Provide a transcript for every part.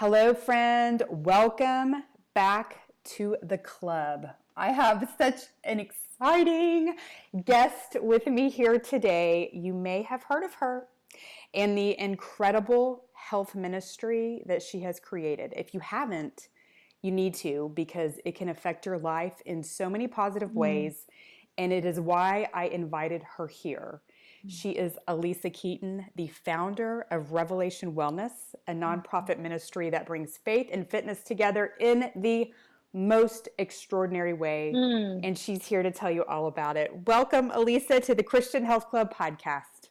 Hello, friend. Welcome back to the club. I have such an exciting guest with me here today. You may have heard of her and the incredible health ministry that she has created. If you haven't, you need to because it can affect your life in so many positive mm. ways. And it is why I invited her here. She is Alisa Keeton, the founder of Revelation Wellness, a nonprofit ministry that brings faith and fitness together in the most extraordinary way. Mm. And she's here to tell you all about it. Welcome, Alisa, to the Christian Health Club podcast.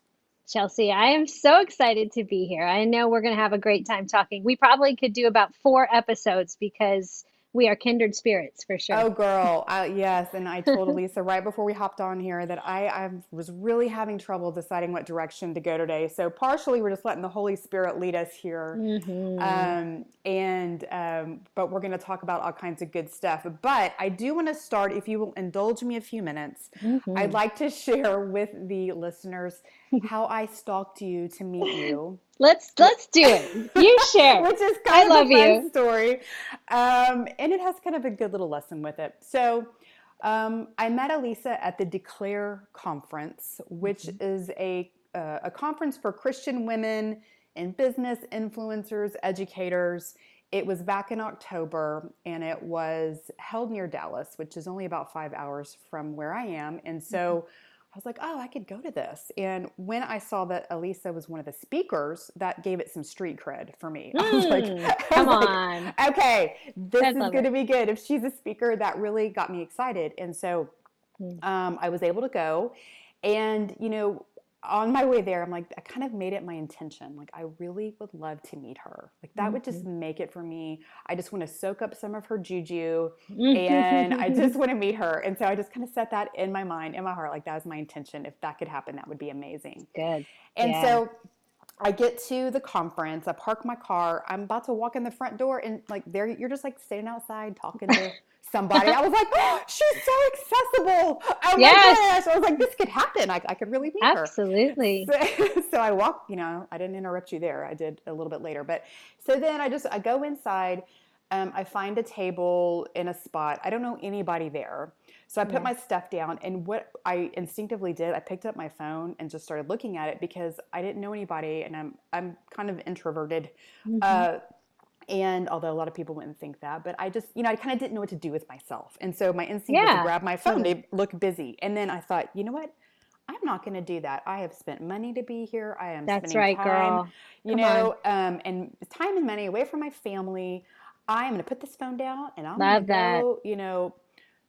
Chelsea, I am so excited to be here. I know we're going to have a great time talking. We probably could do about four episodes because we are kindred spirits for sure. Oh, girl, uh, yes. And I told Lisa right before we hopped on here that I, I was really having trouble deciding what direction to go today. So partially, we're just letting the Holy Spirit lead us here, mm-hmm. um, and um, but we're going to talk about all kinds of good stuff. But I do want to start, if you will indulge me a few minutes. Mm-hmm. I'd like to share with the listeners how I stalked you to meet you. Let's let's do it. You share. Which is kind I of a fun you. story, um, and it has kind of a good little lesson with it. So. Um, I met Alisa at the Declare conference, which mm-hmm. is a uh, a conference for Christian women in business, influencers, educators. It was back in October, and it was held near Dallas, which is only about five hours from where I am. And so. Mm-hmm was like, oh, I could go to this. And when I saw that Alisa was one of the speakers, that gave it some street cred for me. Mm, I was like, hmm, come was on. Like, okay, this is going to be good. If she's a speaker, that really got me excited. And so hmm. um, I was able to go. And, you know, on my way there, I'm like, I kind of made it my intention. Like, I really would love to meet her. Like, that mm-hmm. would just mm-hmm. make it for me. I just want to soak up some of her juju and I just want to meet her. And so I just kind of set that in my mind, in my heart. Like, that was my intention. If that could happen, that would be amazing. Good. And yeah. so I get to the conference, I park my car, I'm about to walk in the front door, and like, there you're just like standing outside talking to somebody. I was like, oh, she's so accessible. Oh yes. my gosh. I was like, this could happen. I, I could really meet Absolutely. her. Absolutely. So, so I walk, you know, I didn't interrupt you there. I did a little bit later. But so then I just, I go inside. Um, I find a table in a spot. I don't know anybody there. So I put yeah. my stuff down, and what I instinctively did, I picked up my phone and just started looking at it because I didn't know anybody, and I'm I'm kind of introverted. Mm-hmm. Uh, and although a lot of people wouldn't think that, but I just, you know, I kind of didn't know what to do with myself. And so my instinct yeah. was to grab my phone, to look busy. And then I thought, you know what? I'm not going to do that. I have spent money to be here. I am That's spending right, time, girl. you Come know, um, and time and money away from my family. I am going to put this phone down and I'm going to go, you know,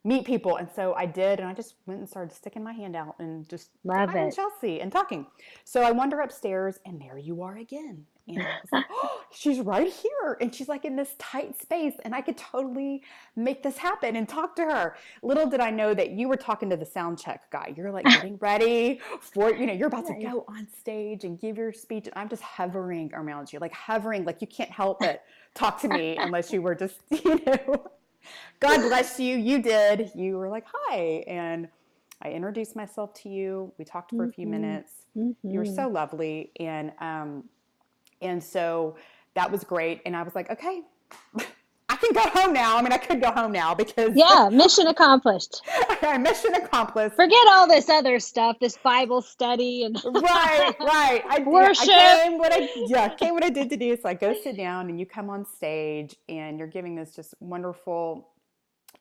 meet people. And so I did, and I just went and started sticking my hand out and just love it, Chelsea, and talking. So I wander upstairs, and there you are again. And I was like, oh, she's right here. And she's like in this tight space, and I could totally make this happen and talk to her. Little did I know that you were talking to the sound check guy. You're like getting ready for, you know, you're about to go on stage and give your speech. And I'm just hovering around you, like hovering, like you can't help but talk to me unless you were just, you know. God bless you. You did. You were like, hi. And I introduced myself to you. We talked for a few mm-hmm. minutes. Mm-hmm. You were so mm-hmm. lovely. And, um, and so that was great. And I was like, okay, can go home now. I mean, I could go home now because yeah, mission accomplished. Okay, mission accomplished. Forget all this other stuff, this Bible study and right, right. I worship. I came what I yeah came what I did to do. So I go sit down and you come on stage and you're giving this just wonderful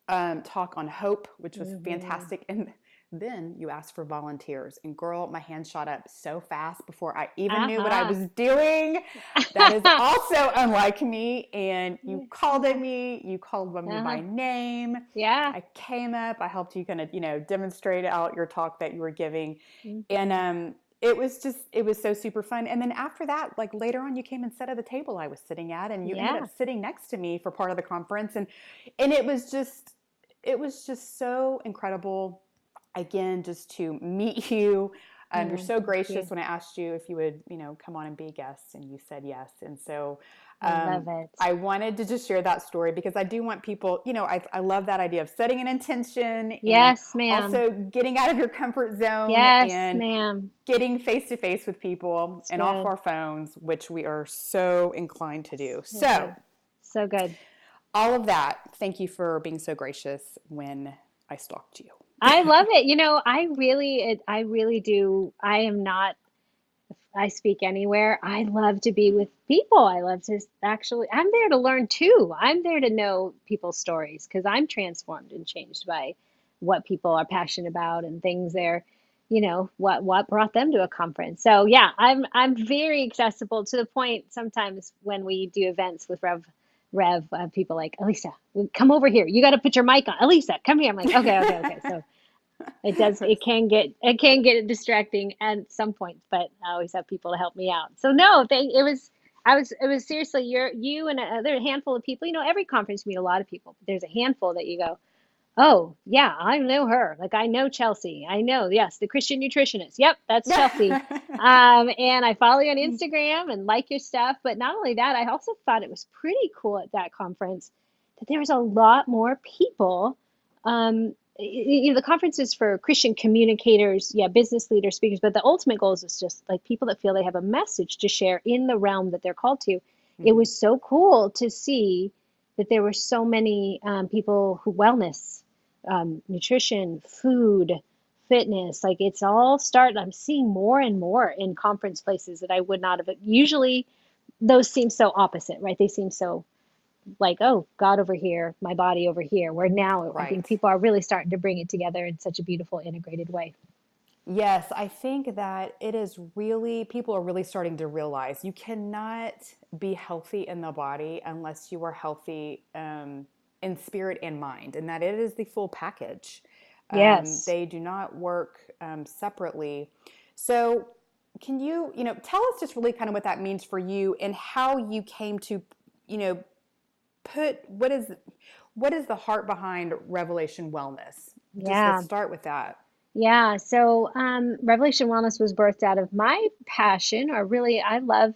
um, talk on hope, which was mm-hmm. fantastic. And then you asked for volunteers. And girl, my hand shot up so fast before I even uh-huh. knew what I uh-huh. was doing. That is also unlike me. And you called at me, you called me uh-huh. by name. Yeah. I came up, I helped you kind of, you know, demonstrate out your talk that you were giving. Mm-hmm. And um it was just it was so super fun and then after that like later on you came and sat at the table i was sitting at and you yeah. ended up sitting next to me for part of the conference and and it was just it was just so incredible again just to meet you um, you're so gracious you. when i asked you if you would you know come on and be a guest and you said yes and so um, I love it. I wanted to just share that story because I do want people, you know, I, I love that idea of setting an intention. Yes, ma'am. Also getting out of your comfort zone. Yes, and ma'am. Getting face to face with people That's and good. off our phones, which we are so inclined to do. So So. So good. all of that, thank you for being so gracious when I stalked you. I love it. You know, I really, it, I really do. I am not I speak anywhere. I love to be with people. I love to actually, I'm there to learn too. I'm there to know people's stories because I'm transformed and changed by what people are passionate about and things they're, you know, what what brought them to a conference. So yeah, I'm I'm very accessible to the point sometimes when we do events with Rev Rev, uh, people like Alisa, come over here. You got to put your mic on. Alisa, come here. I'm like, okay, okay, okay. So it does it can get it can get distracting at some points but i always have people to help me out so no they, it was i was it was seriously you're you and there are a handful of people you know every conference meet a lot of people but there's a handful that you go oh yeah i know her. Like i know chelsea. I know yes the christian nutritionist. Yep that's chelsea. Um, and i follow you on instagram and like your stuff but not only that i also thought it was pretty cool at that conference that there was a lot more people um, you know the conference is for christian communicators yeah business leaders speakers but the ultimate goal is just like people that feel they have a message to share in the realm that they're called to. Mm-hmm. it was so cool to see that there were so many um, people who wellness um, nutrition food fitness like it's all start i'm seeing more and more in conference places that i would not have usually those seem so opposite right they seem so like, oh, God over here, my body over here. Where now I think people are really starting to bring it together in such a beautiful, integrated way. Yes, I think that it is really, people are really starting to realize you cannot be healthy in the body unless you are healthy um, in spirit and mind, and that it is the full package. Um, Yes. they do not work um, separately. So, can you, you know, tell us just really kind of what that means for you and how you came to, you know, put what is what is the heart behind Revelation Wellness? Just Yeah. let's start with that. Yeah, so um, Revelation Wellness was birthed out of my passion, or really, I love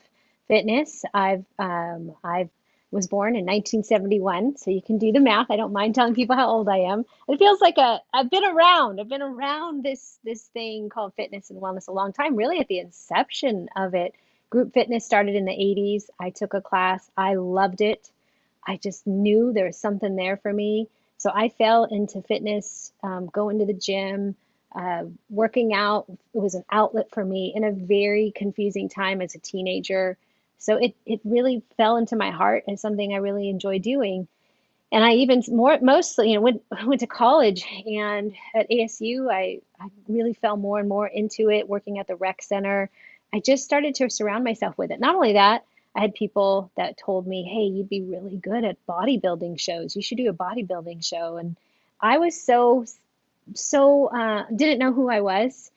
fitness. I've um, I was born in 1971, so you can do the math. I don't mind telling people how old I am. It feels like a I've been around. I've been around this this thing called fitness and wellness a long time. Really, at the inception of it, group fitness started in the 80s. I took a class. I loved it. I just knew there was something there for me. So I fell into fitness, um, going to the gym, uh, working out. It was an outlet for me in a very confusing time as a teenager. So it, it really fell into my heart as something I really enjoy doing. And I even more mostly, you know, went went to college and at ASU, I, I really fell more and more into it, working at the rec center. I just started to surround myself with it. Not only that, I had people that told me, "Hey, you'd be really good at bodybuilding shows. You should do a bodybuilding show." And I was so so uh, didn't know who I was,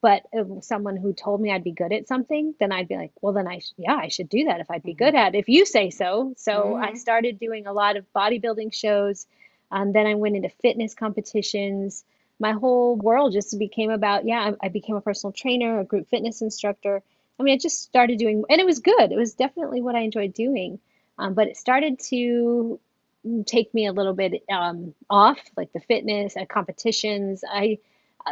but was someone who told me I'd be good at something, then I'd be like, "Well, then I sh- yeah, I should do that if I'd be good at it, if you say so." So I Mhm. started doing a lot of bodybuilding shows. Um, then I went into fitness competitions. My whole world just became about, yeah, I, I became a personal trainer, a group fitness instructor. I mean, I just started doing, and it was good. It was definitely what I enjoyed doing. Um, but it started to take me a little bit um, off, like the fitness and competitions. I,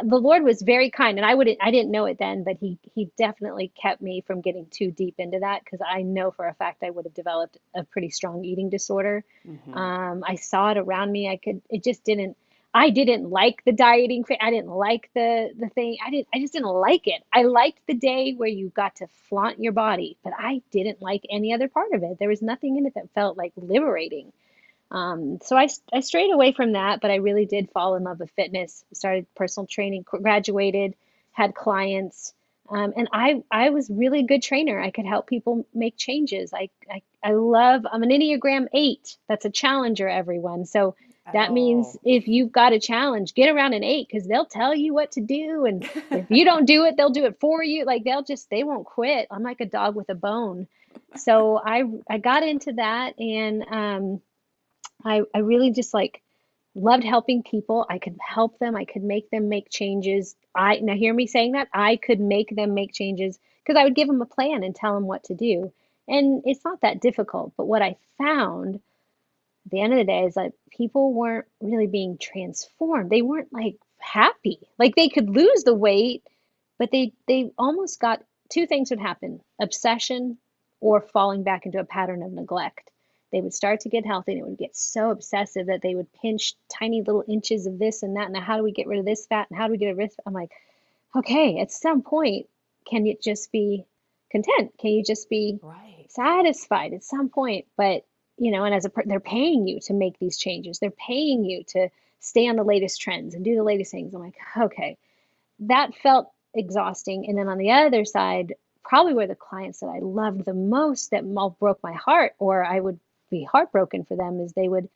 the Lord was very kind, and I wouldn't, I didn't know it then, but he he definitely kept me from getting too deep into that because I know for a fact I would have developed a pretty strong eating disorder. Mhm. Um, I saw it around me. I could, it just didn't. I didn't like the dieting. I didn't like the the thing. I didn't. I just didn't like it. I liked the day where you got to flaunt your body, but I didn't like any other part of it. There was nothing in it that felt like liberating. Um, so I, I strayed away from that, but I really did fall in love with fitness. Started personal training, graduated, had clients, um, and I I was really a good trainer. I could help people make changes. I, I I love. I'm an Enneagram eight. That's a challenger, everyone. So that means Oh. if you've got a challenge, get around an eight because they'll tell you what to do, and if you don't do it, they'll do it for you. Like they'll just they won't quit. I'm like a dog with a bone. So I I got into that and um, I I really just like loved helping people. I could help them. I could make them make changes. I now hear me saying that I could make them make changes because I would give them a plan and tell them what to do. And it's not that difficult. But what I found at the end of the day is that people weren't really being transformed. They weren't like happy. Like they could lose the weight, but they they almost got two things would happen: obsession or falling back into a pattern of neglect. They would start to get healthy and it would get so obsessive that they would pinch tiny little inches of this and that. And how do we get rid of this fat? And how do we get rid of this? I'm like, okay, at some point, can it just be content? Can you just be Right. satisfied at some point? But you know, and as a per- they're paying you to make these changes. They're paying you to stay on the latest trends and do the latest things. I'm like, okay, that felt exhausting. And then on the other side, probably were the clients that I loved the most that all broke my heart, or I would be heartbroken for them, is they would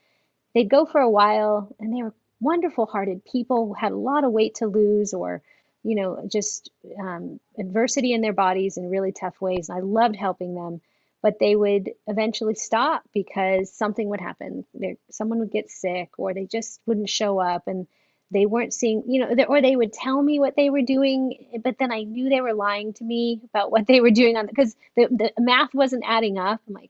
they'd go for a while and they were wonderful hearted people who had a lot of weight to lose or you know just um, adversity in their bodies in really tough ways. And i loved helping them but they would eventually stop because something would happen. There someone would get sick or they just wouldn't show up and they weren't seeing you know or they would tell me what they were doing but then i knew they were lying to me about what they were doing on because the, the math wasn't adding up. I'm like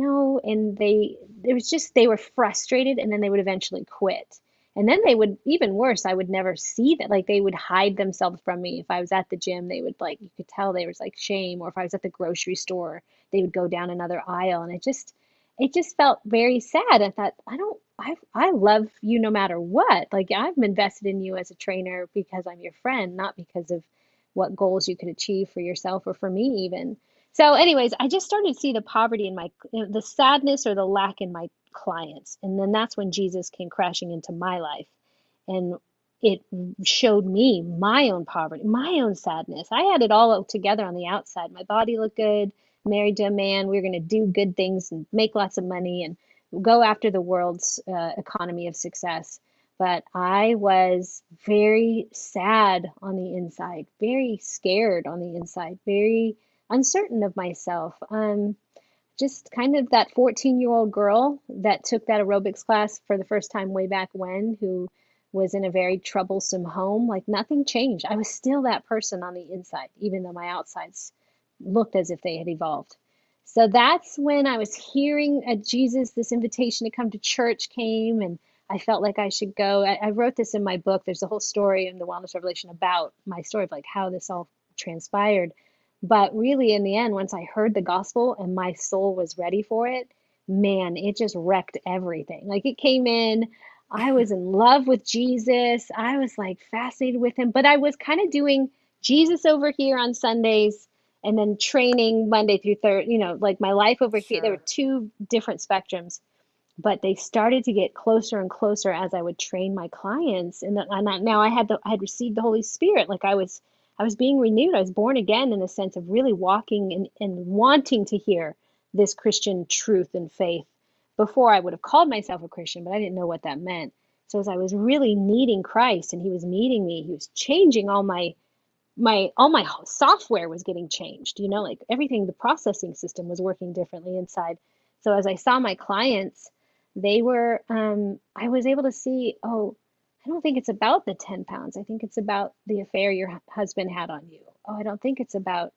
no and they it was just they were frustrated and then they would eventually quit. And then they would even worse i would never see that like they would hide themselves from me. If i was at the gym they would like you could tell there was like shame or if i was at the grocery store they would go down another aisle and it just it just felt very sad. I thought i don't i i love you no matter what. Like i'm invested in you as a trainer because i'm your friend not because of what goals you could achieve for yourself or for me even so, anyways, I just started to see the poverty in my, the sadness or the lack in my clients. And then that's when Jesus came crashing into my life. And it showed me my own poverty, my own sadness. I had it all together on the outside. My body looked good, married to a man. We were going to do good things and make lots of money and go after the world's uh, economy of success. But I was very sad on the inside, very scared on the inside, very uncertain of myself. Um, just kind of that 14 year old girl that took that aerobics class for the first time way back when, who was in a very troublesome home. Like nothing changed. I was still that person on the inside, even though my outsides looked as if they had evolved. So that's when I was hearing at Jesus, this invitation to come to church came, and I felt like I should go. I, I wrote this in my book. There's a whole story in the Wellness Revelation about my story of like how this all transpired but really, in the end, once I heard the gospel and my soul was ready for it, man, it just wrecked everything. Like it came in, I was in love with Jesus. I was like fascinated with him, but I was kind of doing Jesus over here on Sundays and then training Monday through third, you know, like my life over here. There were two different spectrums, but they started to get closer and closer as I would train my clients. And, then, and I, now I had the I had received the Holy Spirit, like I was I was being renewed. I was born again in the sense of really walking and, and wanting to hear this Christian truth and faith. Before I would have called myself a Christian, but I didn't know what that meant. So as I was really needing Christ and he was meeting me, he was changing all my my all my software was getting changed, you know, like everything the processing system was working differently inside. So as I saw my clients, they were um I was able to see, oh, I don't think it's about the 10 pounds. I think it's about the affair your husband had on you. Oh, I don't think it's about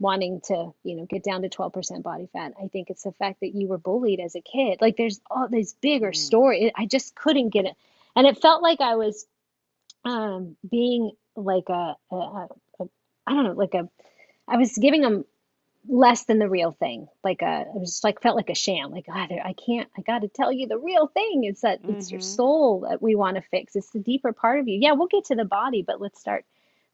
wanting to, you know, get down to 12% body fat. I think it's the fact that you were bullied as a kid. Like there's all this bigger Mm. story. I just couldn't get it. And it felt like I was um being like a, a, a, a I don't know, like a I was giving them less than the real thing. Like a, it was just like felt like a sham. Like God, I can't. I got to tell you the real thing. It's that it's your Mm-hmm. soul that we want to fix. It's the deeper part of you. Yeah, we'll get to the body, but let's start.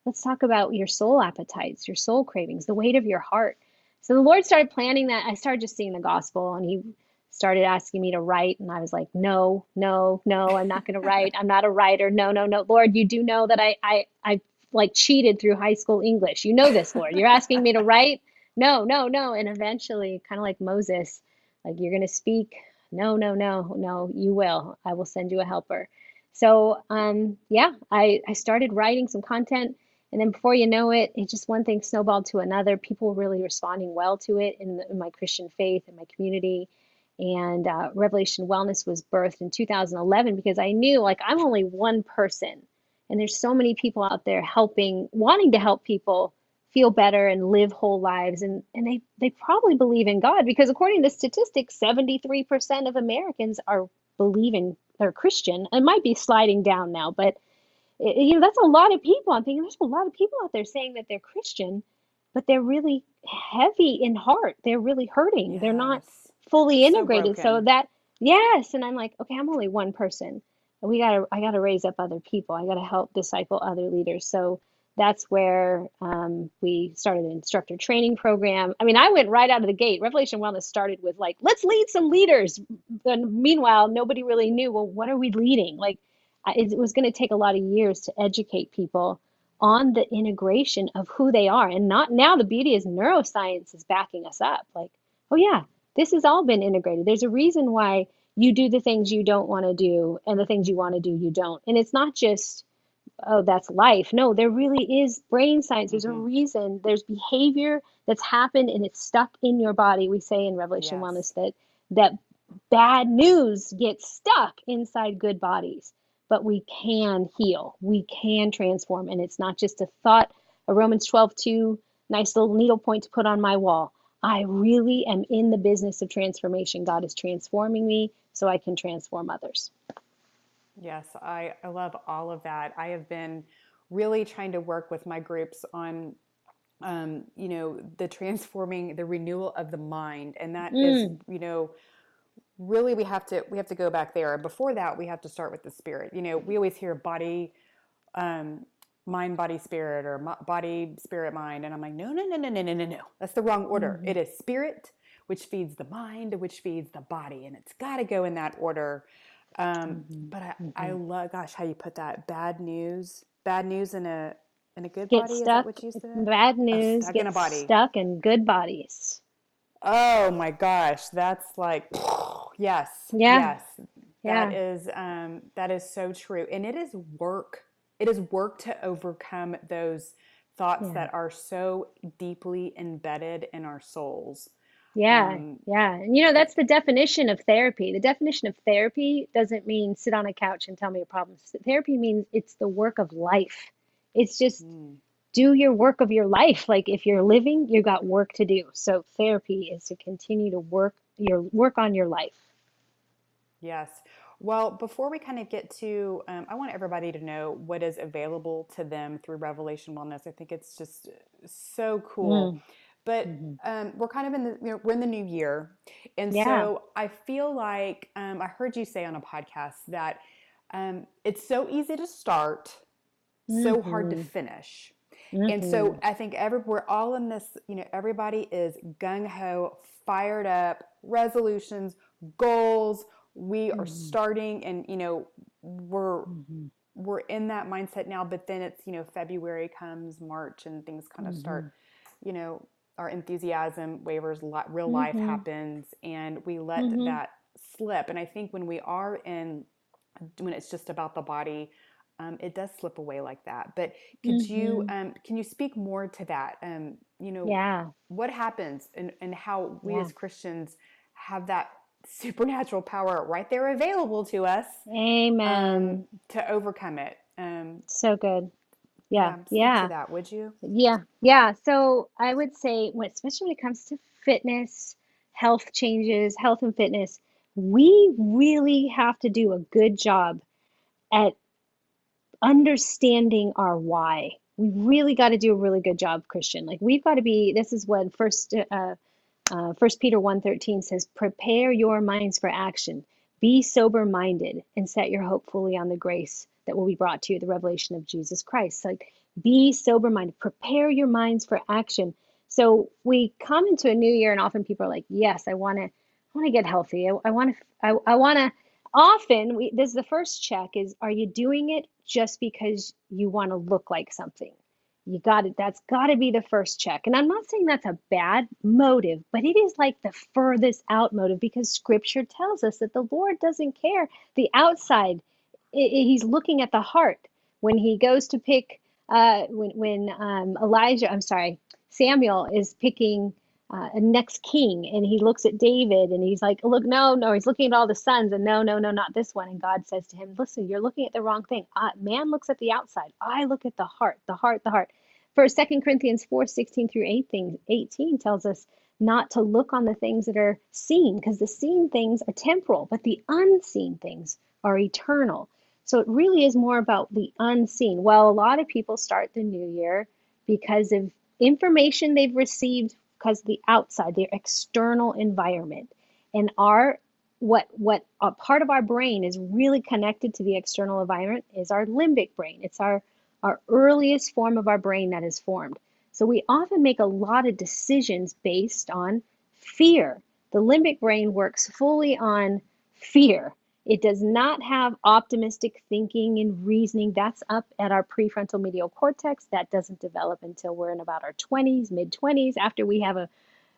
Let's talk about your soul appetites, your soul cravings, the weight of your heart. So the Lord started planning that. I started just seeing the gospel, and He started asking me to write and I was like, no, no, no, I'm not going to write. I'm not a writer. No, no, no. Lord, you do know that I, I, I like cheated through high school English. You know this, Lord. You're asking me to write? No, no, no. And eventually, kind of like Moses, like you're going to speak. No, no, no, no, you will. I will send you a helper. So, um, yeah, I, I started writing some content. And then before you know it, it just one thing snowballed to another. People were really responding well to it in, the, in my Christian faith and my community and uh, Revelation Wellness was birthed in 2011 because I knew like I'm only one person, and there's so many people out there helping, wanting to help people feel better and live whole lives, and and they they probably believe in God because according to statistics, 73% of Americans are believing they're Christian. It might be sliding down now, but it, you know that's a lot of people. I'm thinking there's a lot of people out there saying that they're Christian, but they're really heavy in heart. They're really hurting. They're not fully integrated. So broken. that, yes. And I'm like, okay, I'm only one person. We gotta, I gotta raise up other people. I gotta help disciple other leaders. So that's where um, we started an instructor training program. I mean, I went right out of the gate. Revelation Wellness started with like, let's lead some leaders. And meanwhile, nobody really knew, well, what are we leading? Like, it was going to take a lot of years to educate people on the integration of who they are. And not now, the beauty is neuroscience is backing us up. Like, oh, yeah, this has all been integrated. There's a reason why you do the things you don't want to do and the things you want to do, you don't. And it's not just, oh, that's life. No, there really is brain science. There's a hmm reason. There's behavior that's happened and it's stuck in your body. We say in Revelation Yes. Wellness that that bad news gets stuck inside good bodies, but we can heal. We can transform. And it's not just a thought, a Romans 12 2, nice little needle point to put on my wall. I really am in the business of transformation. God is transforming me so I can transform others. Yes, I, I love all of that. I have been really trying to work with my groups on, um, you know, the transforming, the renewal of the mind, and that is, Mm, you know, really we have to we have to go back there. Before that, we have to start with the spirit. You know, we always hear body, um, mind, body, spirit, or body, spirit, mind, and I'm like, no, no, no, no, no, no, no, no. That's the wrong order. mhm, It is spirit, which feeds the mind, which feeds the body, and it's got to go in that order. Um, mhm, but I, I mhm. love, gosh, how you put that. Bad news, bad news in a in a good Get body. Is that stuck, what you said? bad Oh, news, stuck in get a body. stuck in good bodies. Oh my gosh, that's like, yes, Yeah, yes. That yeah, is um, that is so true, and it is work. It is work to overcome those thoughts yeah. that are so deeply embedded in our souls. Yeah, Um, yeah. And you know, that's the definition of therapy. The definition of therapy doesn't mean sit on a couch and tell me your problems. Therapy means it's the work of life. It's just mm, do your work of your life. Like if you're living, you got work to do. So therapy is to continue to work your work on your life. yes. Well, before we kind of get to, um, I want everybody to know what is available to them through Revelation Wellness. I think it's just so cool. Mm, But hmm um, we're kind of in the you know, we're in the new year, and Yeah. so I feel like um, I heard you say on a podcast that um, it's so easy to start, so hard to hmm finish. And so hmm I think every we're all in this, you know, everybody is gung ho, fired up, resolutions, goals. We are hmm starting, and you know, we're we're in that mindset now. But then it's you know February comes, March, and things kind of hmm start. You know, our enthusiasm wavers. Real life hmm happens, and we let hmm that slip. And I think when we are in when it's just about the body, um, it does slip away like that. But could you hmm um, can you speak more to that? Um, you know, Yeah. what happens and, and how we Yeah. as Christians have that supernatural power right there available to us um, Amen. to overcome it. Um, So good. Yeah. yeah, to Yeah. that, would you? Yeah, yeah. So I would say, especially when it comes to fitness, health changes, health and fitness, we really have to do a good job at understanding our why. We really got to do a really good job, Christian. Like we've got to be. This is what First uh, uh, First Peter one thirteen says, "Prepare your minds for action. Be sober minded, and set your hope fully on the grace that will be brought to you, the revelation of Jesus Christ." Like, be sober minded. Prepare your minds for action. So we come into a new year, and often people are like, "Yes, I want to." I want to get healthy. I, want to, I, I want to, often we, this is the first check is, are you doing it just because you want to look like something? You got it. That's got to be the first check. And I'm not saying that's a bad motive, but it is like the furthest out motive because scripture tells us that the Lord doesn't care. The outside, he's looking at the heart. When he goes to pick, uh, when, when um, Elijah, I'm sorry, Samuel is picking uh, a next king and he looks at David and he's like, Look, no, no, he's looking at all the sons and no, no, no, not this one. And God says to him, Listen, you're looking at the wrong thing. Uh, man looks at the outside. I look at the heart, the heart, the heart. For Second Corinthians 4 16 through 18, 18 tells us not to look on the things that are seen because the seen things are temporal, but the unseen things are eternal. So it really is more about the unseen. Well, a lot of people start the new year because of information they've received because the outside, their external environment, and our what what a part of our brain is really connected to the external environment is our limbic brain. It's our our earliest form of our brain that is formed. So we often make a lot of decisions based on fear. The limbic brain works fully on fear. It does not have optimistic thinking and reasoning. That's up at our prefrontal medial cortex. That doesn't develop until we're in about our 20s, mid 20s, after we have a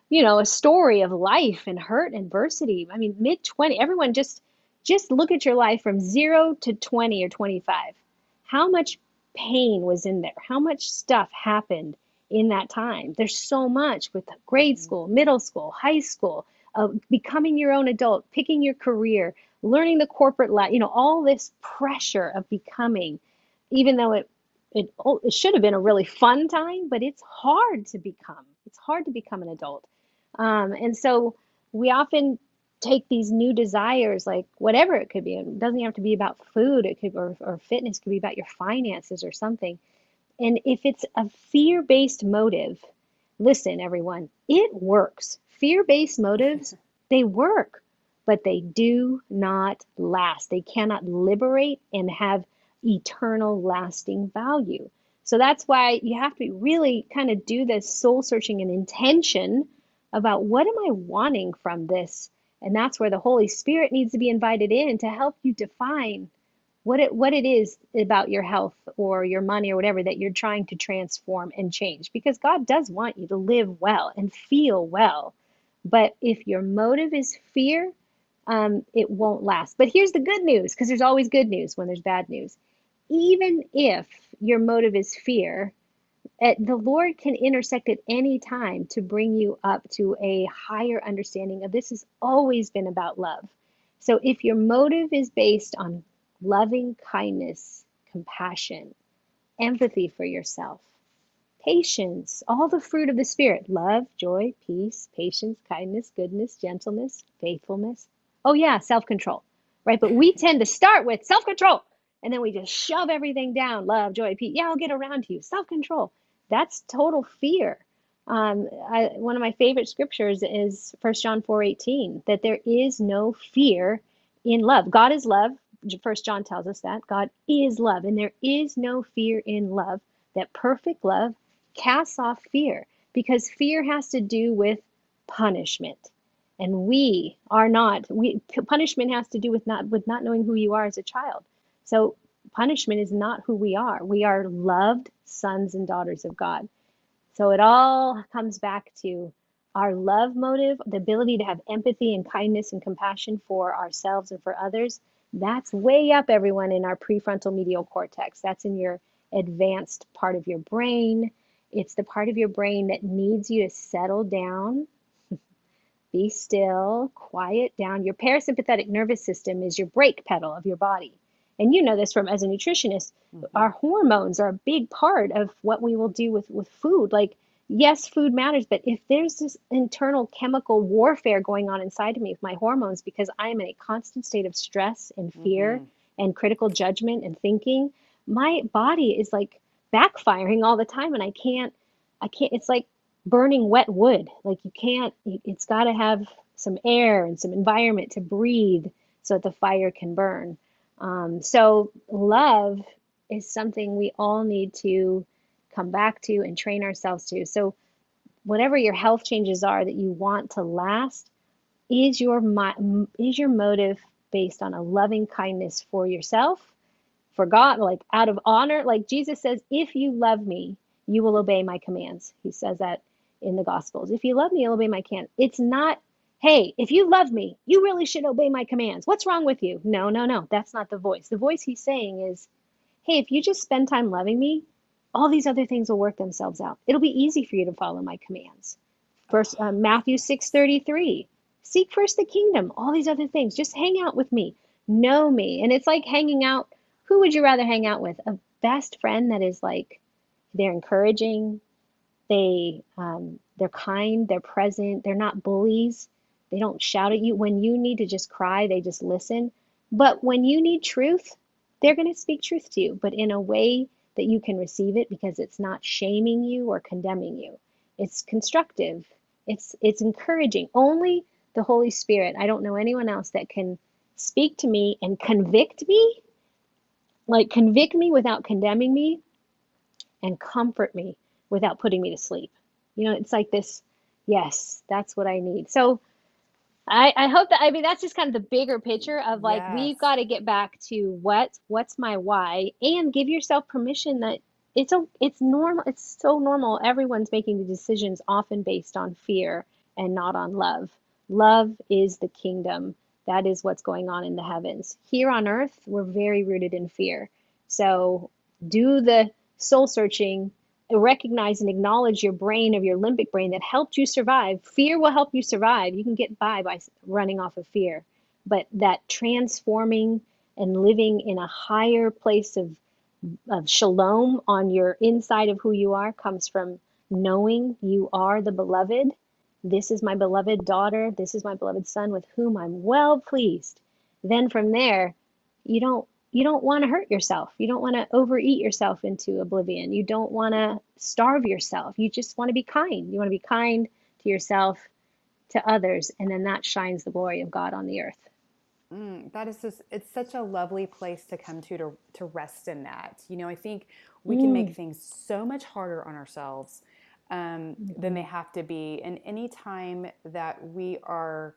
you know, a story of life and hurt and adversity. I mean, mid 20, everyone just just look at your life from 0 to 20 or 25. How much pain was in there? How much stuff happened in that time? There's so much with grade school, middle school, high school, uh, becoming your own adult, picking your career, learning the corporate life, you know, all this pressure of becoming, even though it, it, oh, it should have been a really fun time, but it's hard to become. It's hard to become an adult. Um, and so we often take these new desires, like whatever it could be. It doesn't have to be about food. It could, or, or fitness could be about your finances or something. And if it's a fear based motive, listen, everyone, it works. Fear based motives, they work but they do not last. They cannot liberate and have eternal lasting value. So that's why you have to really kind of do this soul searching and intention about what am I wanting from this? And that's where the Holy Spirit needs to be invited in to help you define what it what it is about your health or your money or whatever that you're trying to transform and change because God does want you to live well and feel well. But if your motive is fear, um, it won't last. But here's the good news because there's always good news when there's bad news. Even if your motive is fear, eh, the Lord can intersect at any time to bring you up to a higher understanding of this has always been about love. So if your motive is based on loving kindness, compassion, empathy for yourself, patience, all the fruit of the Spirit love, joy, peace, patience, kindness, goodness, gentleness, faithfulness, Oh, yeah, self control, right? But we tend to start with self control and then we just shove everything down love, joy, peace. Yeah, I'll get around to you. Self control. That's total fear. Um, I, one of my favorite scriptures is 1 John 4 18, that there is no fear in love. God is love. First John tells us that. God is love. And there is no fear in love. That perfect love casts off fear because fear has to do with punishment and we are not we punishment has to do with not with not knowing who you are as a child. So punishment is not who we are. We are loved sons and daughters of god. So it all comes back to our love motive the ability to have empathy and kindness and compassion for ourselves and for others. That's way up everyone in our prefrontal medial cortex. That's in your advanced part of your brain. It's the part of your brain that needs you to settle down be still, quiet down. Your parasympathetic nervous system is your brake pedal of your body. And you know this from as a nutritionist, mm-hmm. our hormones are a big part of what we will do with, with food. Like, yes, food matters, but if there's this internal chemical warfare going on inside of me with my hormones because I am in a constant state of stress and fear mm-hmm. and critical judgment and thinking, my body is like backfiring all the time and I can't I can't it's like burning wet wood. Like you can't, it's got to have some air and some environment to breathe so that the fire can burn. Um, so, love is something we all need to come back to and train ourselves to. So, whatever your health changes are that you want to last, is your is your motive based on a loving kindness for yourself, for God, like out of honor? Like Jesus says, if you love me, you will obey my commands. He says that in the Gospels. If you love me, you'll obey my command. It's not, hey, if you love me, you really should obey my commands. What's wrong with you? No, no, no. That's not the voice. The voice he's saying is, hey, if you just spend time loving me, all these other things will work themselves out. It'll be easy for you to follow my commands. Verse uh, Matthew 6:33. Seek first the kingdom, all these other things. Just hang out with me. Know me. And it's like hanging out. Who would you rather hang out with? A best friend that is like they're encouraging, they um, they're kind, they're present, they're not bullies. They don't shout at you when you need to just cry, they just listen. But when you need truth, they're going to speak truth to you, but in a way that you can receive it because it's not shaming you or condemning you. It's constructive. It's it's encouraging. Only the Holy Spirit. I don't know anyone else that can speak to me and convict me. Like convict me without condemning me and comfort me without putting me to sleep. You know, it's like this, yes, that's what I need. So I, I hope that I mean that's just kind of the bigger picture of like Yes. we've got to get back to what what's my why and give yourself permission that it's a it's normal it's so normal everyone's making the decisions often based on fear and not on love love is the kingdom that is what's going on in the heavens here on earth we're very rooted in fear so do the soul searching recognize and acknowledge your brain of your limbic brain that helped you survive. Fear will help you survive. You can get by by running off of fear. But that transforming and living in a higher place of of shalom on your inside of who you are comes from knowing you are the beloved. This is my beloved daughter. This is my beloved son with whom i'm well pleased. Then from there you don't you don't want to hurt yourself. You don't want to overeat yourself into oblivion. You don't want to starve yourself. You just want to be kind. You want to be kind to yourself, to others, and then that shines the glory of God on the earth. Mm, that is just, it's such a lovely place to come to, to to rest in that. You know, I think we can make Mm, things so much harder on ourselves um, than they have to be. And any time that we are,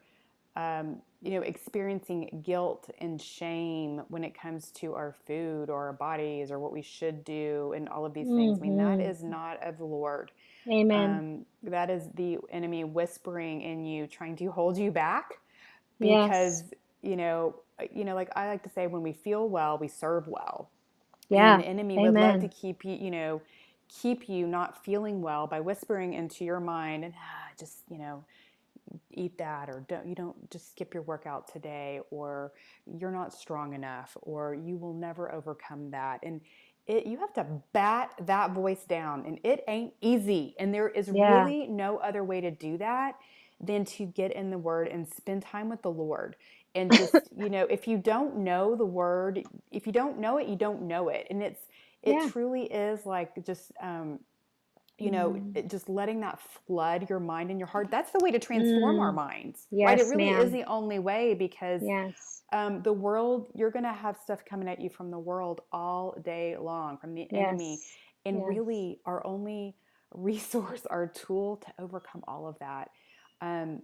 um, you know, experiencing guilt and shame when it comes to our food or our bodies or what we should do and all of these things, I mean, that Mhm. not of the Lord. Amen. Um, that is the enemy whispering in you, trying to hold you back Yes. because you know uh, you know like i like to say when we feel well we serve well and Yeah. the enemy would love to keep you you know keep you not feeling well by whispering into your mind and ah, just you know eat that or don't you don't just skip your workout today or you're not strong enough or you will never overcome that and it you have to bat that voice down and it ain't easy and there is Yeah. really no other way to do that than to get in the word and spend time with the Lord and just you know if you don't know the word if you don't know it you don't know it and it's it Yeah. truly is like just um, you know, Mm. just letting that flood your mind and your heart. That's the way to transform our Mm. minds, right? It Yes, really is the only way because Yes. um, the world, you're going to have stuff coming at you from the world all day long, from the enemy. And Yes. really, our only resource, our tool to overcome all of that um,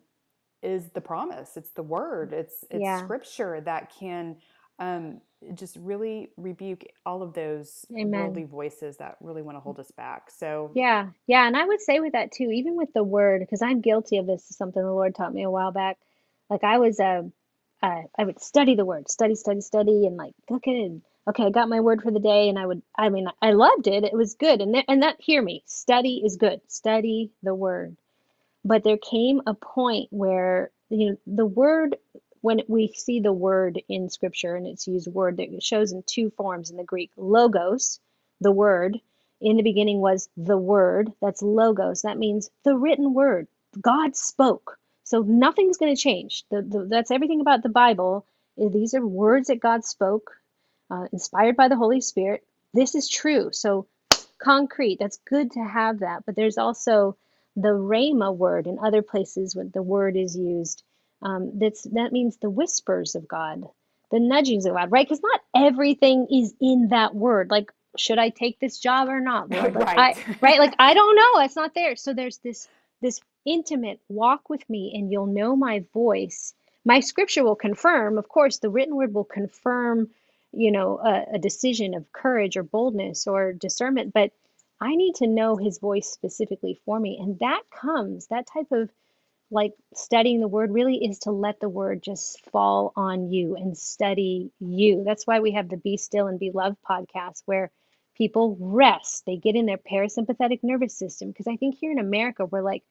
is the promise. It's the word. It's it's Yeah. scripture that can um, just really rebuke all of those worldly voices that really want to hold us back. So Yeah. Yeah. And I would say with that too, even with the word, because I'm guilty of this, is something the Lord taught me a while back. Like I was, uh, uh, I would study the word, study, study, study, and like look at it. Okay, I got my word for the day, and I would, I mean, I loved it. It was good, and th and that, hear me, study is good. Study the word. But there came a point where, you know, the word, when we see the word in scripture and it's used word that shows in two forms in the Greek, logos, the word, in the beginning was the word, that's logos. That means the written word. God spoke. So nothing's going to change. The, the, that's everything about the Bible. Uh, These are words that God spoke, uh, inspired by the Holy Spirit. This is true. So concrete. That's good to have that. But there's also the rhema word in other places when the word is used. Um, that's that means the whispers of God, the nudgings of God, right? Because not everything is in that word. Like, should I take this job or not, Lord? Right. I, right? Like I don't know. It's not there. So there's this this intimate walk with me and you'll know my voice. My scripture will confirm, of course, the written word will confirm, you know, a, a decision of courage or boldness or discernment, but I need to know his voice specifically for me. And that comes, that type of like studying the word really is to let the word just fall on you and study you. That's why we have the Be Still and Be Loved podcast where people rest. They get in their parasympathetic nervous system. Because I think here in America, we're like,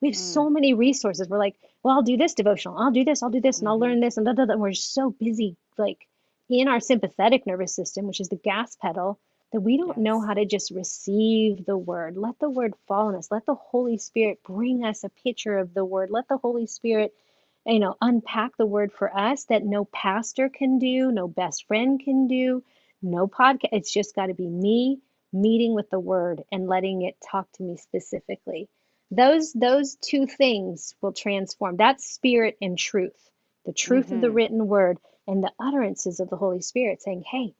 we have so Mm. many resources. We're like, well, I'll do this devotional, I'll do this, I'll do this, and I'll hmm learn this, and da, da, da. And we're so busy, like in our sympathetic nervous system, which is the gas pedal, that we don't know how to just receive the word. Let the word fall on us. Let the Holy Spirit bring us a picture of the word. Let the Holy Spirit, you know, unpack the word for us that no pastor can do, no best friend can do, no podcast. It's just got to be me meeting with the word and letting it talk to me specifically. Those those two things will transform. That's spirit and truth. The truth of the hmm written word and the utterances of the Holy Spirit saying, "Hey,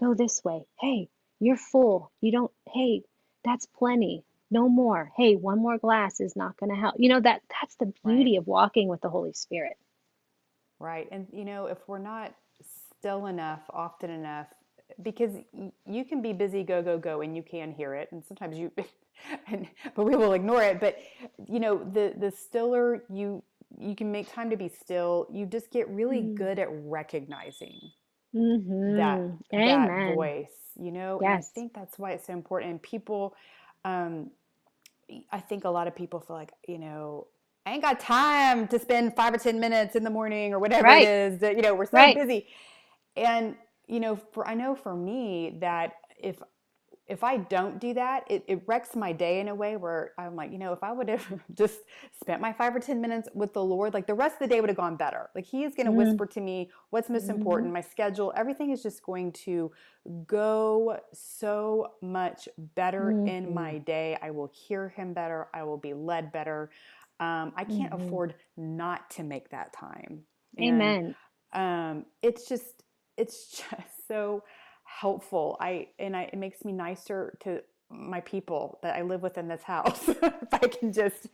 go this way. Hey, you're full. You don't, hey, that's plenty. No more. Hey, one more glass is not going to help. You know that that's the Right. beauty of walking with the Holy Spirit. Right. And you know, if we're not still enough, often enough, because you can be busy, go, go, go, and you can hear it. And sometimes you, and, but we will ignore it. But you know, the the stiller you you can make time to be still. You just get really Mm. good at recognizing that Mm-hmm. that Amen. voice, you know. And I Yes. think that's why it's so important. And people, um, I think a lot of people feel like, you know, I ain't got time to spend five or 10 minutes in the morning or whatever it Right. is that, you know, we're so Right. busy. And, you know, for, I know for me that if, if I don't do that, it, it wrecks my day in a way where I'm like, you know, if I would have just spent my five or 10 minutes with the Lord, like the rest of the day would have gone better. Like He is going to Mm-hmm. whisper to me what's most Mm-hmm. important, my schedule, everything is just going to go so much better in Mm-hmm. my day. I will hear Him better, I will be led better. Um, I can't Mm-hmm. afford not to make that time. And Amen. um, it's just it's just so helpful i and I, it makes me nicer to my people that i live with in this house if i can just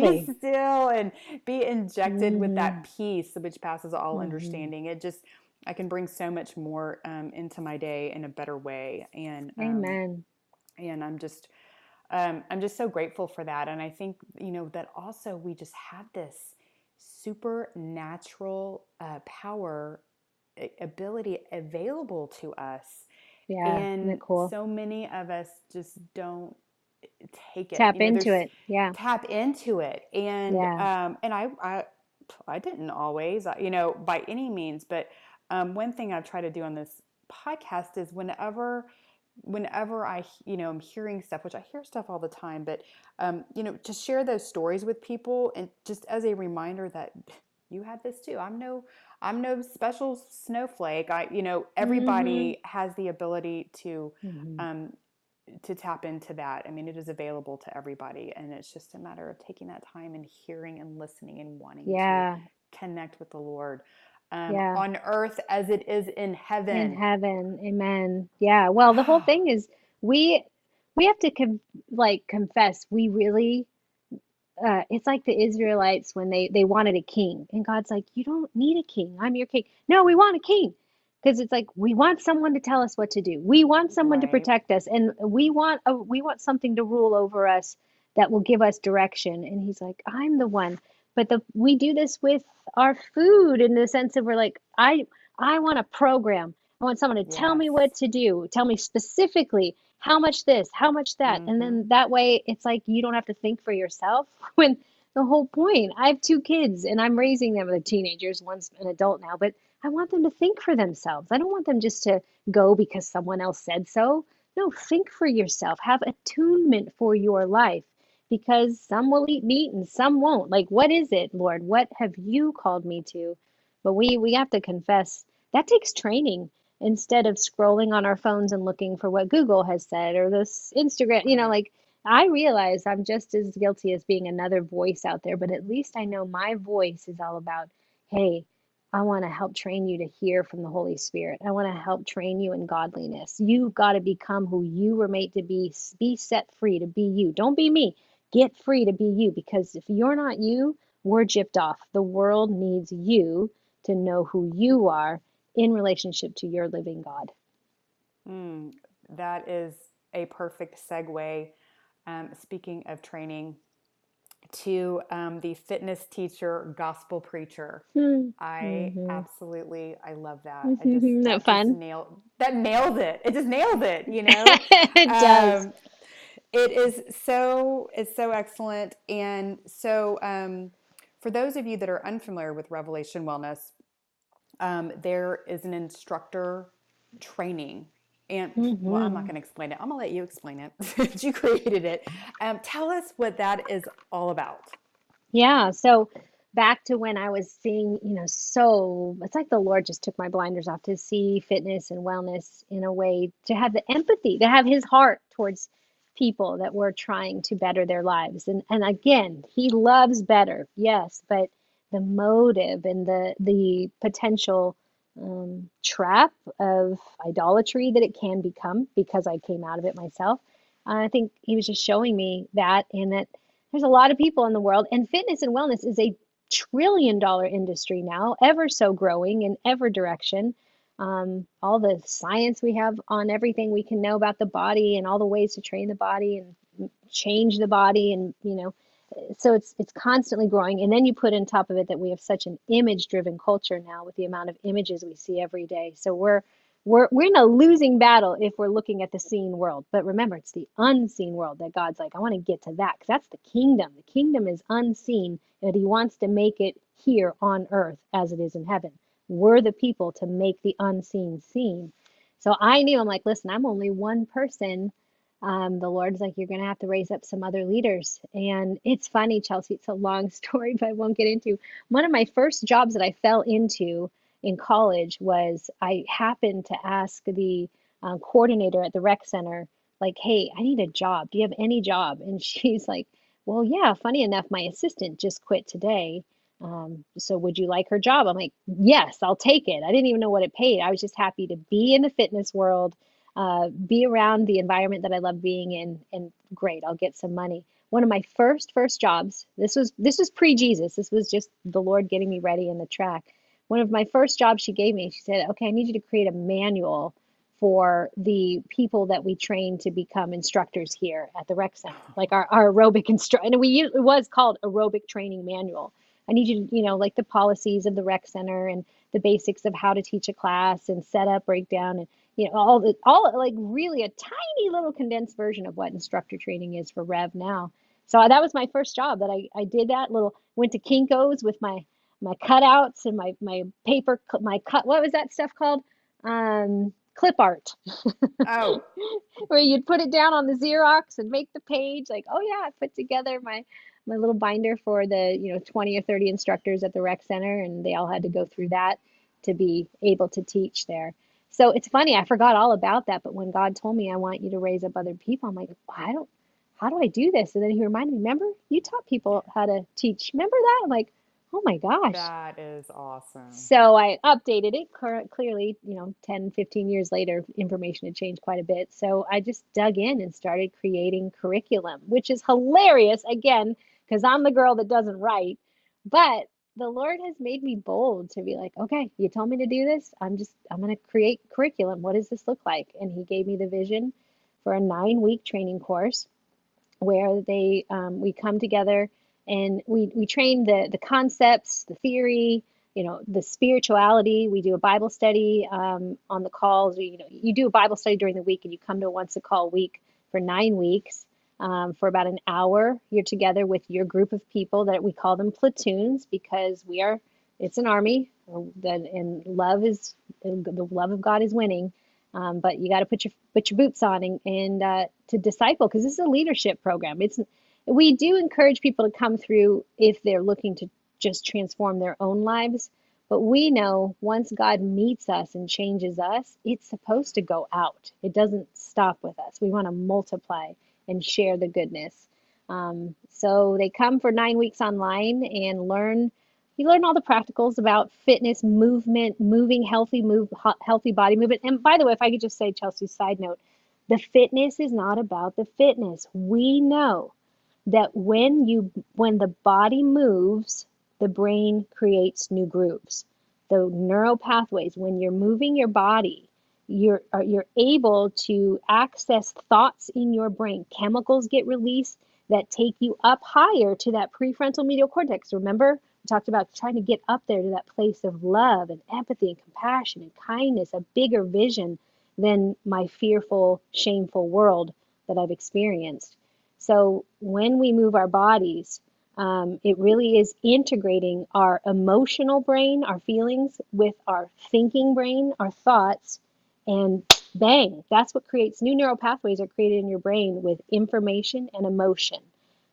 be Absolutely. still and be injected with Mm-hmm. that peace which passes all Mm-hmm. understanding it just i can bring so much more um, into my day in a better way and um, Amen. and i'm just um, i'm just so grateful for that and i think you know that also we just have this supernatural uh, power ability available to us Yeah. And cool? so many of us just don't take it Tap you know into it. Yeah. tap into it and Yeah. um and i i i didn't always you know by any means but um one thing i've tried to do on this podcast is whenever whenever i you know i'm hearing stuff which i hear stuff all the time but um you know to share those stories with people and just as a reminder that you have this too i'm no i'm no special snowflake i you know Mm-hmm. everybody has the ability to Mm-hmm. um to tap into that. I mean, it is available to everybody, and it's just a matter of taking that time and hearing and listening and wanting to connect with the Lord um, Yeah. on earth as it is in heaven In heaven. heaven. Amen. Yeah. Well, the whole thing is we we have to com like confess we really uh it's like the Israelites when they they wanted a king and God's like you don't need a king. I'm your king. No, we want a king. Because it's like we want someone to tell us what to do. We want someone to protect us and we want a we want something to rule over us that will give us direction. And he's like, I'm the one. But the we do this with our food in the sense of we're like, I I want a program. I want someone to tell me what to do, tell me specifically how much this, how much that. And Mm-hmm. then that way it's like you don't have to think for yourself when the whole point. I have two kids and I'm raising them. They're teenagers, one's an adult now, but I want them to think for themselves. I don't want them just to go because someone else said so. No, think for yourself. Have attunement for your life because some will eat meat and some won't. Like, what is it, Lord? What have you called me to? But we we have to confess that takes training instead of scrolling on our phones and looking for what Google has said or this Instagram, you know, like I realize I'm just as guilty as being another voice out there, but at least I know my voice is all about, hey, I want to help train you to hear from the Holy Spirit. I want to help train you in godliness. You've got to become who you were made to be. Be set free to be you. Don't be me. get free to be you because if you're not you, we're gypped off. The world needs you to know who you are in relationship to your living God. Mm, that is a perfect segue. Um, speaking of training, to um, the fitness teacher, gospel preacher. Mm-hmm. I absolutely, I love that. Mm-hmm. I just, that, that fun? Nailed, that nails it. It just nails it. You know, it does. Um, it is so. It's so excellent. And so, um, for those of you that are unfamiliar with Revelation Wellness, um, there is an instructor training and mm-hmm. well, I'm not mm-hmm. going to explain it. I'm going to let you explain it. you created it. Um, tell us what that is all about. Yeah. So back to when I was seeing, you know, so it's like the Lord just took my blinders off to see fitness and wellness in a way to have the empathy, to have His heart towards people that were trying to better their lives. And and again, He loves better, yes, but the motive and the the potential um, trap of idolatry that it can become because I came out of it myself. Uh, I think he was just showing me that, and that there's a lot of people in the world, and fitness and wellness is a trillion dollar industry now, ever so growing in ever direction. Um, all the science we have on everything we can know about the body and all the ways to train the body and change the body and you know so it's it's constantly growing. And then you put on top of it that we have such an image driven culture now with the amount of images we see every day. So we're we're we're in a losing battle if we're looking at the seen world. But remember it's the unseen world that god's like i want to get to that because that's the kingdom. The kingdom is unseen and he wants to make it here on earth as it is in heaven. We're the people to make the unseen seen. So i knew i'm like listen i'm only one person um, the Lord's like, you're going to have to raise up some other leaders. And it's funny, Chelsea, it's a long story, but I won't get into. One of my first jobs that I fell into in college was I happened to ask the uh, coordinator at the rec center, like, hey, I need a job. Do you have any job? And she's like, well, yeah, funny enough, my assistant just quit today. Um, so would you like her job? I'm like, yes, I'll take it. I didn't even know what it paid. I was just happy to be in the fitness world uh, be around the environment that I love being in, and great, I'll get some money. One of my first first jobs. This was this was pre Jesus. This was just the Lord getting me ready in the track. One of my first jobs she gave me. She said, "Okay, I need you to create a manual." for the people that we train to become instructors here at the rec center, like our, our aerobic instructor. And we it was called aerobic training manual. I need you to, you know, like the policies of the rec center and the basics of how to teach a class and set up, breakdown, and you know, all the all like really a tiny little condensed version of what instructor training is for Rev now. So that was my first job that I, I did that little went to Kinko's with my my cutouts and my my paper my cut what was that stuff called? Um, clip art. Oh. Where you'd put it down on the Xerox and make the page like oh yeah I put together my my little binder for the you know 20 or 30 instructors at the rec center and they all had to go through that to be able to teach there so it's funny, I forgot all about that. But when God told me, I want you to raise up other people, I'm like, I don't, how do I do this? And then he reminded me, remember, you taught people how to teach. Remember that? I'm like, oh my gosh. That is awesome. So I updated it clearly, you know, 10, 15 years later, information had changed quite a bit. So I just dug in and started creating curriculum, which is hilarious again, because I'm the girl that doesn't write. But the Lord has made me bold to be like, okay, you told me to do this. I'm just, I'm going to create curriculum. What does this look like? And He gave me the vision for a nine week training course where they, um, we come together and we, we train the, the concepts, the theory, you know, the spirituality. We do a Bible study um, on the calls. You know, you do a Bible study during the week and you come to once a call week for nine weeks um, for about an hour. You're together with your group of people that we call them platoons because we are, it's an army that, and love is, the love of God is winning. Um, but you got to put your put your boots on and, and uh, to disciple because this is a leadership program. It's we do encourage people to come through if they're looking to just transform their own lives. But we know once God meets us and changes us, it's supposed to go out. It doesn't stop with us. We want to multiply and share the goodness. Um, so they come for nine weeks online and learn. You learn all the practicals about fitness, movement, moving healthy, move healthy body movement. And by the way, if I could just say, Chelsea, side note, the fitness is not about the fitness. We know that when you when the body moves, the brain creates new grooves. The neural pathways, when you're moving your body, you're you're able to access thoughts in your brain. Chemicals get released that take you up higher to that prefrontal medial cortex. Remember, we talked about trying to get up there to that place of love and empathy and compassion and kindness, a bigger vision than my fearful, shameful world that I've experienced. So when we move our bodies, um, it really is integrating our emotional brain, our feelings, with our thinking brain, our thoughts, and bang, that's what creates new neural pathways are created in your brain with information and emotion.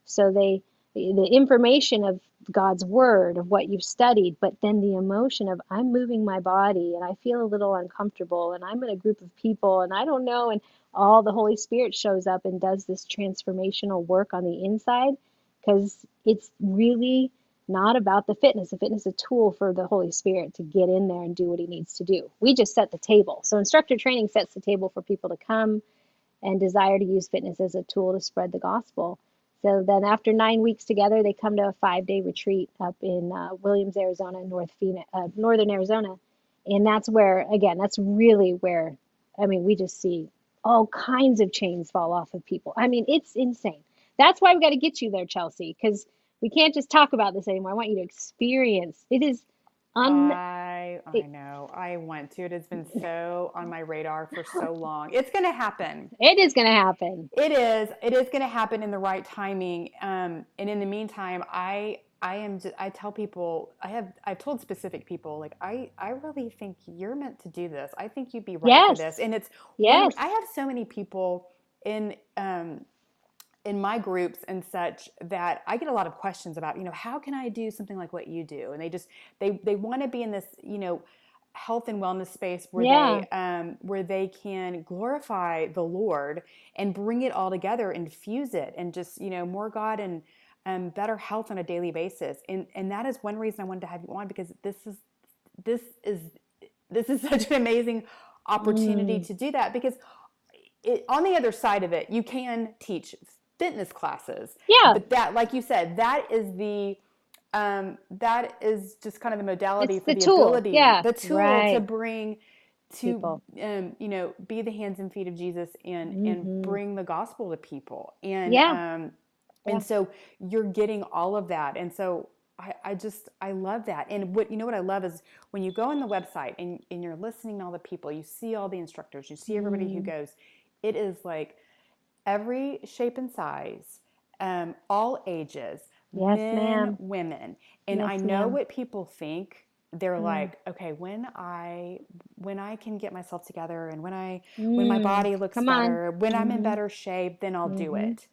So they the information of God's word, of what you've studied, but then the emotion of I'm moving my body and I feel a little uncomfortable and I'm in a group of people and I don't know and all the Holy Spirit shows up and does this transformational work on the inside because it's really not about the fitness. The fitness is a tool for the Holy Spirit to get in there and do what he needs to do. We just set the table. So instructor training sets the table for people to come and desire to use fitness as a tool to spread the gospel. So then after nine weeks together, they come to a five-day retreat up in uh, Williams, Arizona, North Phoenix, uh, Northern Arizona. And that's where, again, that's really where, I mean, we just see all kinds of chains fall off of people. I mean, it's insane. That's why we got to get you there, Chelsea, because we can't just talk about this anymore. I want you to experience. It is un. I I know. I want to. It has been so on my radar for so long. It's going to happen. it is going to happen. It is. It is going to happen in the right timing. Um, and in the meantime, I I am. Just, I tell people. I have. I've told specific people like I. I really think you're meant to do this. I think you'd be right for this. And it's. Yes. I have so many people in. Um, in my groups and such that I get a lot of questions about, you know, how can I do something like what you do? And they just they they want to be in this, you know, health and wellness space where Yeah. they um, where they can glorify the Lord and bring it all together, infuse it, and just you know more God and um, better health on a daily basis. And and that is one reason I wanted to have you on because this is this is this is such an amazing opportunity Mm. to do that because it, on the other side of it, you can teach fitness classes, Yeah. but that, like you said, that is the um, that is just kind of the modality It's for the the tool. ability, Yeah. the tool to bring to um, you know be the hands and feet of Jesus and and hmm bring the gospel to people and Yeah. um, Yeah. and so you're getting all of that and so I, I just I love that and what you know what I love is when you go on the website and, and you're listening to all the people you see all the instructors you see everybody who Mm. goes it is like every shape and size um, all ages Yes, men ma'am. women and I know ma'am. what people think they're Mm. like okay when I when I can get myself together and when I when my Mm. body looks Come on. better when I'm in hmm better shape then I'll do hmm it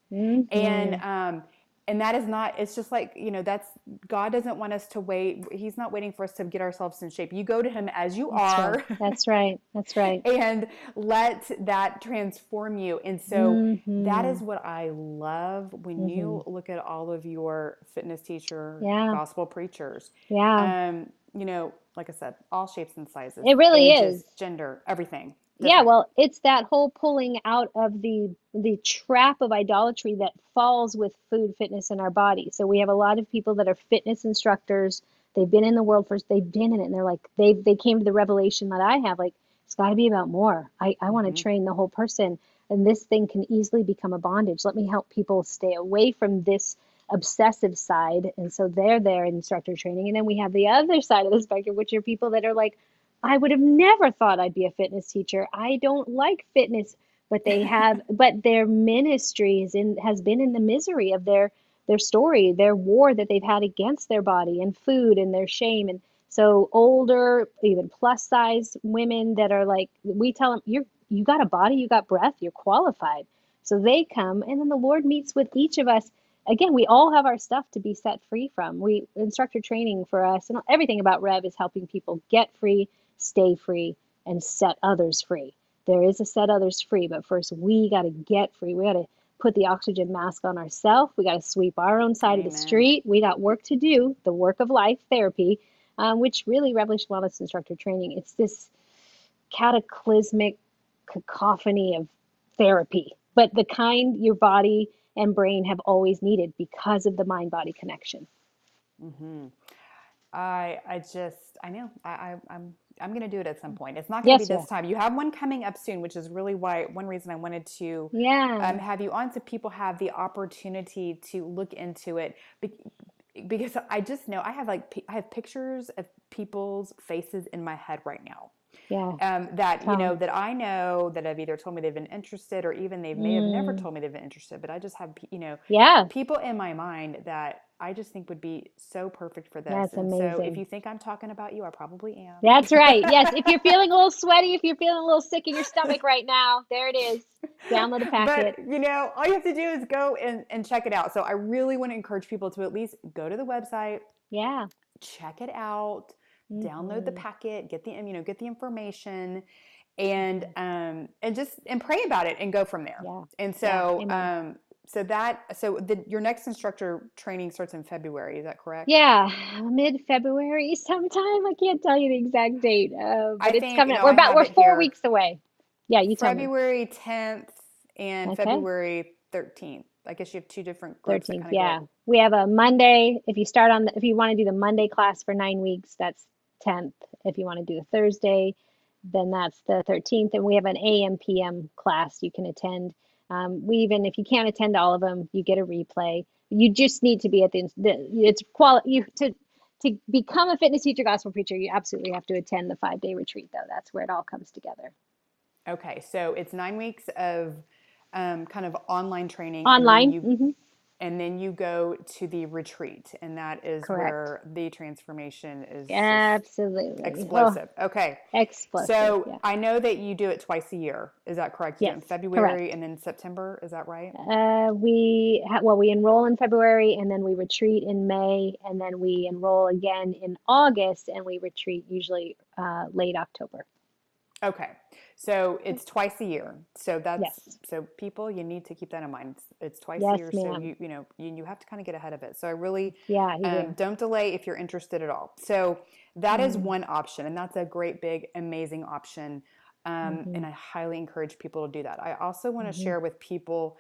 and hmm um and that is not it's just like you know that's god doesn't want us to wait he's not waiting for us to get ourselves in shape you go to him as you That's right. are That's right. That's right. and let that transform you and so that hmm is what i love when hmm you look at all of your fitness teacher Yeah. gospel preachers Yeah. um you know like i said all shapes and sizes It really ages is. gender everything Yeah, well, it's that whole pulling out of the the trap of idolatry that falls with food, fitness, in our body. So we have a lot of people that are fitness instructors. They've been in the world first, they've been in it, and they're like, they they came to the revelation that I have, like, it's got to be about more. I, I want to hmm train the whole person, and this thing can easily become a bondage. Let me help people stay away from this obsessive side. And so they're there in instructor training. And then we have the other side of the spectrum, which are people that are like, I would have never thought I'd be a fitness teacher. I don't like fitness, but they have, but their ministry is in, has been in the misery of their their story, their war that they've had against their body and food and their shame. And so older, even plus size women that are like, we tell them, you're you got a body, you got breath, you're qualified. So they come, and then the Lord meets with each of us. Again, we all have our stuff to be set free from. We instructor training for us, and everything about Rev is helping people get free, stay free, and set others free. There is a set others free, but first we got to get free. We got to put the oxygen mask on ourselves. We got to sweep our own side of the street. We got work to do, the work of life therapy, um, which really Revelation Wellness Instructor Training. It's this cataclysmic cacophony of therapy, but the kind your body and brain have always needed because of the mind body connection. Mm-hmm. I I just I know I, I I'm I'm gonna do it at some point. It's not gonna Yes, be this time. You have one coming up soon, which is really why one reason I wanted to Yeah. um, have you on so people have the opportunity to look into it Be- because I just know I have like I have pictures of people's faces in my head right now Yeah. um, that you know that I know that have either told me they've been interested or even they may have never Mm. told me they've been interested, but I just have you know Yeah. people in my mind that I just think would be so perfect for this. That's And so if you think I'm talking about you, I probably am. That's right. Yes. If you're feeling a little sweaty, if you're feeling a little sick in your stomach right now, there it is. Download a packet. But you know, all you have to do is go and, and check it out. So I really want to encourage people to at least go to the website, Yeah. check it out, download the Mhm. packet, get the you know, get the information and um and just and pray about it and go from there. Yeah. And so Amen. um so that so the your next instructor training starts in February, is that correct? Yeah, mid-February sometime. I can't tell you the exact date, uh, I but it's think coming up. no, We're about we're four here. weeks away. Yeah, you. February 10th and Okay. February 13th. I guess you have two different groups that 13th, kind of yeah. go. We have a Monday. If you start on the, if you want to do the Monday class for nine weeks, that's 10th. If you want to do the Thursday, then that's the 13th. And we have an AM PM class you can attend. Um, we even, if you can't attend all of them, you get a replay. You just need to be at the, the it's quality, you, to, to become a fitness teacher, gospel preacher, you absolutely have to attend the five day retreat though. That's where it all comes together. Okay, so it's nine weeks of um, kind of online training, Online. you hmm and then you go to the retreat, and that is Correct. where the transformation is Absolutely. Oh, explosive. Okay, explosive. so Yeah. I know that you do it twice a year. Is that correct? It in Yes, February correct. and then September. Is that right? Uh, we ha well, we enroll in February and then we retreat in May and then we enroll again in August and we retreat usually uh, late October. Okay, so it's twice a year. So that's Yes. so people, you need to keep that in mind. It's, it's twice a Yes, year, so you you know you, you have to kind of get ahead of it. So I really Yeah, um, do. don't delay if you're interested at all. So that is Mm, one option, and that's a great, big, amazing option. Um, mhm, and I highly encourage people to do that. I also want to mhm. share with people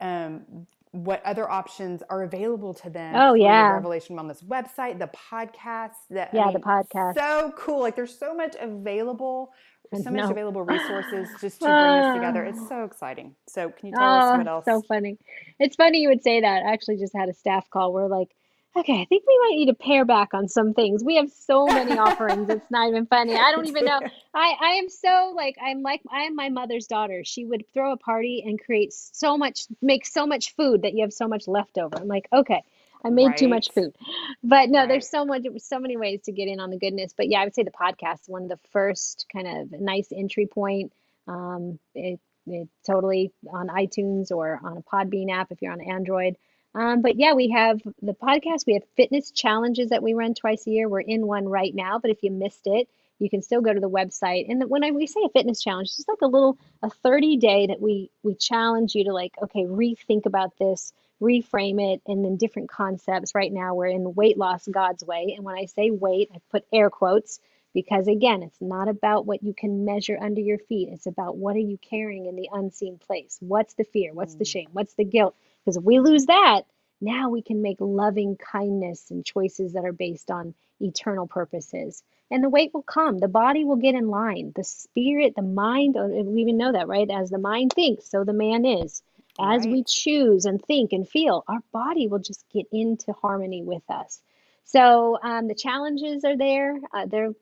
um, what other options are available to them Oh through the yeah, Revelation Wellness website, the podcast. That I yeah, the podcast. so cool. Like there's so much available. So much available resources just to bring us together. It's Ah, so exciting. So can you tell us oh, what else? so funny. It's funny you would say that. I actually just had a staff call. We're like, okay, I think we might need to pare back on some things. We have so many offerings. It's not even funny. I don't even know. I, I am so like I'm like I am my mother's daughter. She would throw a party and create so much, make so much food that you have so much left over. I'm like, okay, I made too much food. But no, right. there's so much, so many ways to get in on the goodness. But yeah, I would say the podcast is one of the first kind of nice entry point. Um, it, it totally on iTunes or on a Podbean app if you're on Android. Um, but yeah, we have the podcast. We have fitness challenges that we run twice a year. We're in one right now, but if you missed it, you can still go to the website. And when I, we say a fitness challenge, it's just like a little a 30 day that we we challenge you to like, okay, rethink about this, reframe it, and then different concepts. Right now, we're in weight loss God's way. And when I say weight, I put air quotes because again, it's not about what you can measure under your feet. It's about what are you carrying in the unseen place? What's the fear? What's the Mm, shame? What's the guilt? Because if we lose that, now we can make loving kindness and choices that are based on eternal purposes. And the weight will come. The body will get in line. The spirit, the mind, uh, we even know that, right? As the mind thinks, so the man is. As we choose and think and feel, our body will just get into harmony with us. So um, the challenges are there. Uh, they're,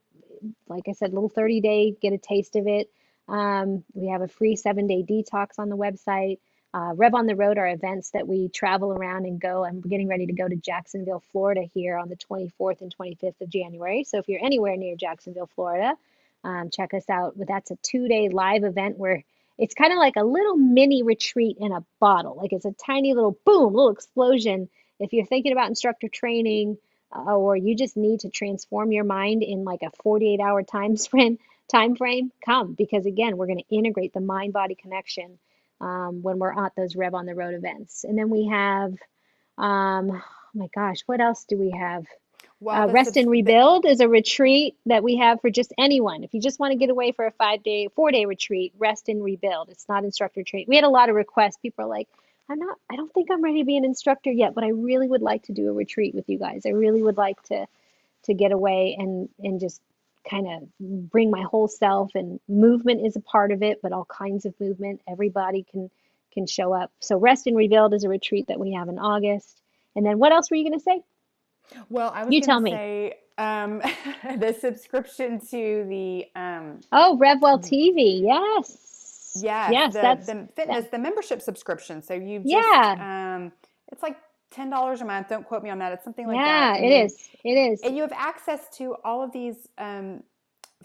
like I said, little 30 day, get a taste of it. Um, we have a free seven day detox on the website. Uh, Rev on the Road are events that we travel around and go. I'm getting ready to go to Jacksonville, Florida here on the 24th and 25th of January. So if you're anywhere near Jacksonville, Florida, um, check us out. But that's a two day live event where it's kind of like a little mini retreat in a bottle. Like it's a tiny little boom, little explosion. If you're thinking about instructor training, uh, or you just need to transform your mind in like a 48 hour time frame, time frame, come because again, we're going to integrate the mind body connection um, when we're at those Rev on the Road events. And then we have, um, oh my gosh, what else do we have? Uh, Rest and Rebuild is a retreat that we have for just anyone. If you just want to get away for a five day, four day retreat, Rest and Rebuild. It's not instructor training. We had a lot of requests. People are like, I'm not, I don't think I'm ready to be an instructor yet, but I really would like to do a retreat with you guys. I really would like to to get away and and just kind of bring my whole self and movement is a part of it, but all kinds of movement. Everybody can can show up. So Rest and Rebuild is a retreat that we have in August. And then what else were you going to say? Well, I was You tell to me. say um, the subscription to the um, Oh, RevWell TV. Yes. yes, Yes, the, that's the fitness, the membership subscription. So you just Yeah. um, it's like ten dollars a month. Don't quote me on that. It's something like yeah, that. and it is. It is. and you have access to all of these um,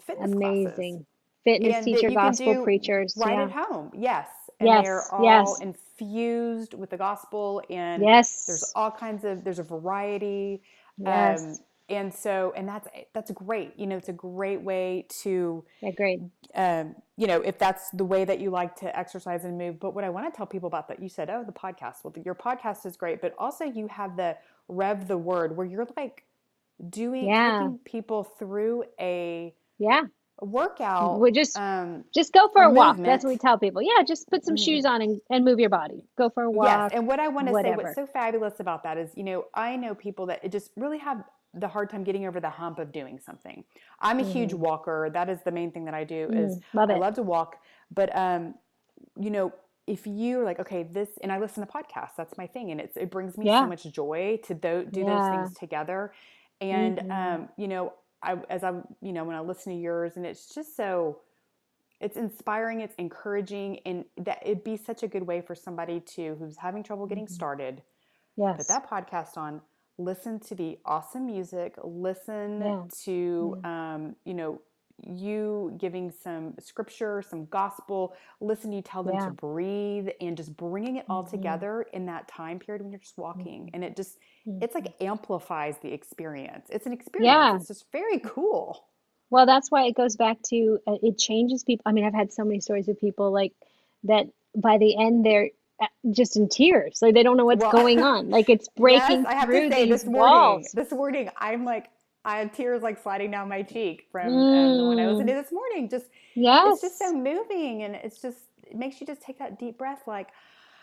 fitness classes. Amazing. Fitness and teacher, gospel preachers. right yeah. at home. Yes, and Yes, they're all yes. infused with the gospel, and Yes. there's all kinds of there's a variety. Yes. Um, and so, and that's that's great. You know, it's a great way to, Agreed. um, you know, if that's the way that you like to exercise and move. But what I want to tell people about that, you said, oh, the podcast. Well, your podcast is great, but also you have the Rev the Word, where you're like doing Yeah. taking people through a, Yeah. Workout. We just um, just go for a a walk. That's what we tell people. Yeah, just put some Mhm. shoes on and, and move your body. Go for a walk. Yes, and what I want to say, what's so fabulous about that is, you know, I know people that just really have the hard time getting over the hump of doing something. I'm a huge walker. That is the main thing that I do. Is Mm, love I love to walk, but um, you know, if you're like, okay, this, and I listen to podcasts. That's my thing, and it's it brings me Yeah. so much joy to do, do those things together. And Mhm. um, you know, I as I'm, you know, when I listen to yours, and it's just so it's inspiring it's encouraging and that it'd be such a good way for somebody to who's having trouble getting Mhm. started yes. put that podcast on listen to the awesome music listen Yeah. to um, you know you giving some scripture some gospel listen you tell them Yeah. to breathe and just bringing it all Mhm. together in that time period when you're just walking Mhm. and it just it's like amplifies the experience it's an experience Yeah. it's just very cool Well, that's why it goes back to uh, it changes people. I mean, I've had so many stories of people like that by the end they're uh, just in tears. Like they don't know what's Well, going on. Like it's breaking yes, I have through to say these this morning, walls. this morning, I'm like, I have tears like sliding down my cheek from um, the one I listened to this morning. Just Yes. it's just so moving, and it's just it makes you just take that deep breath, like,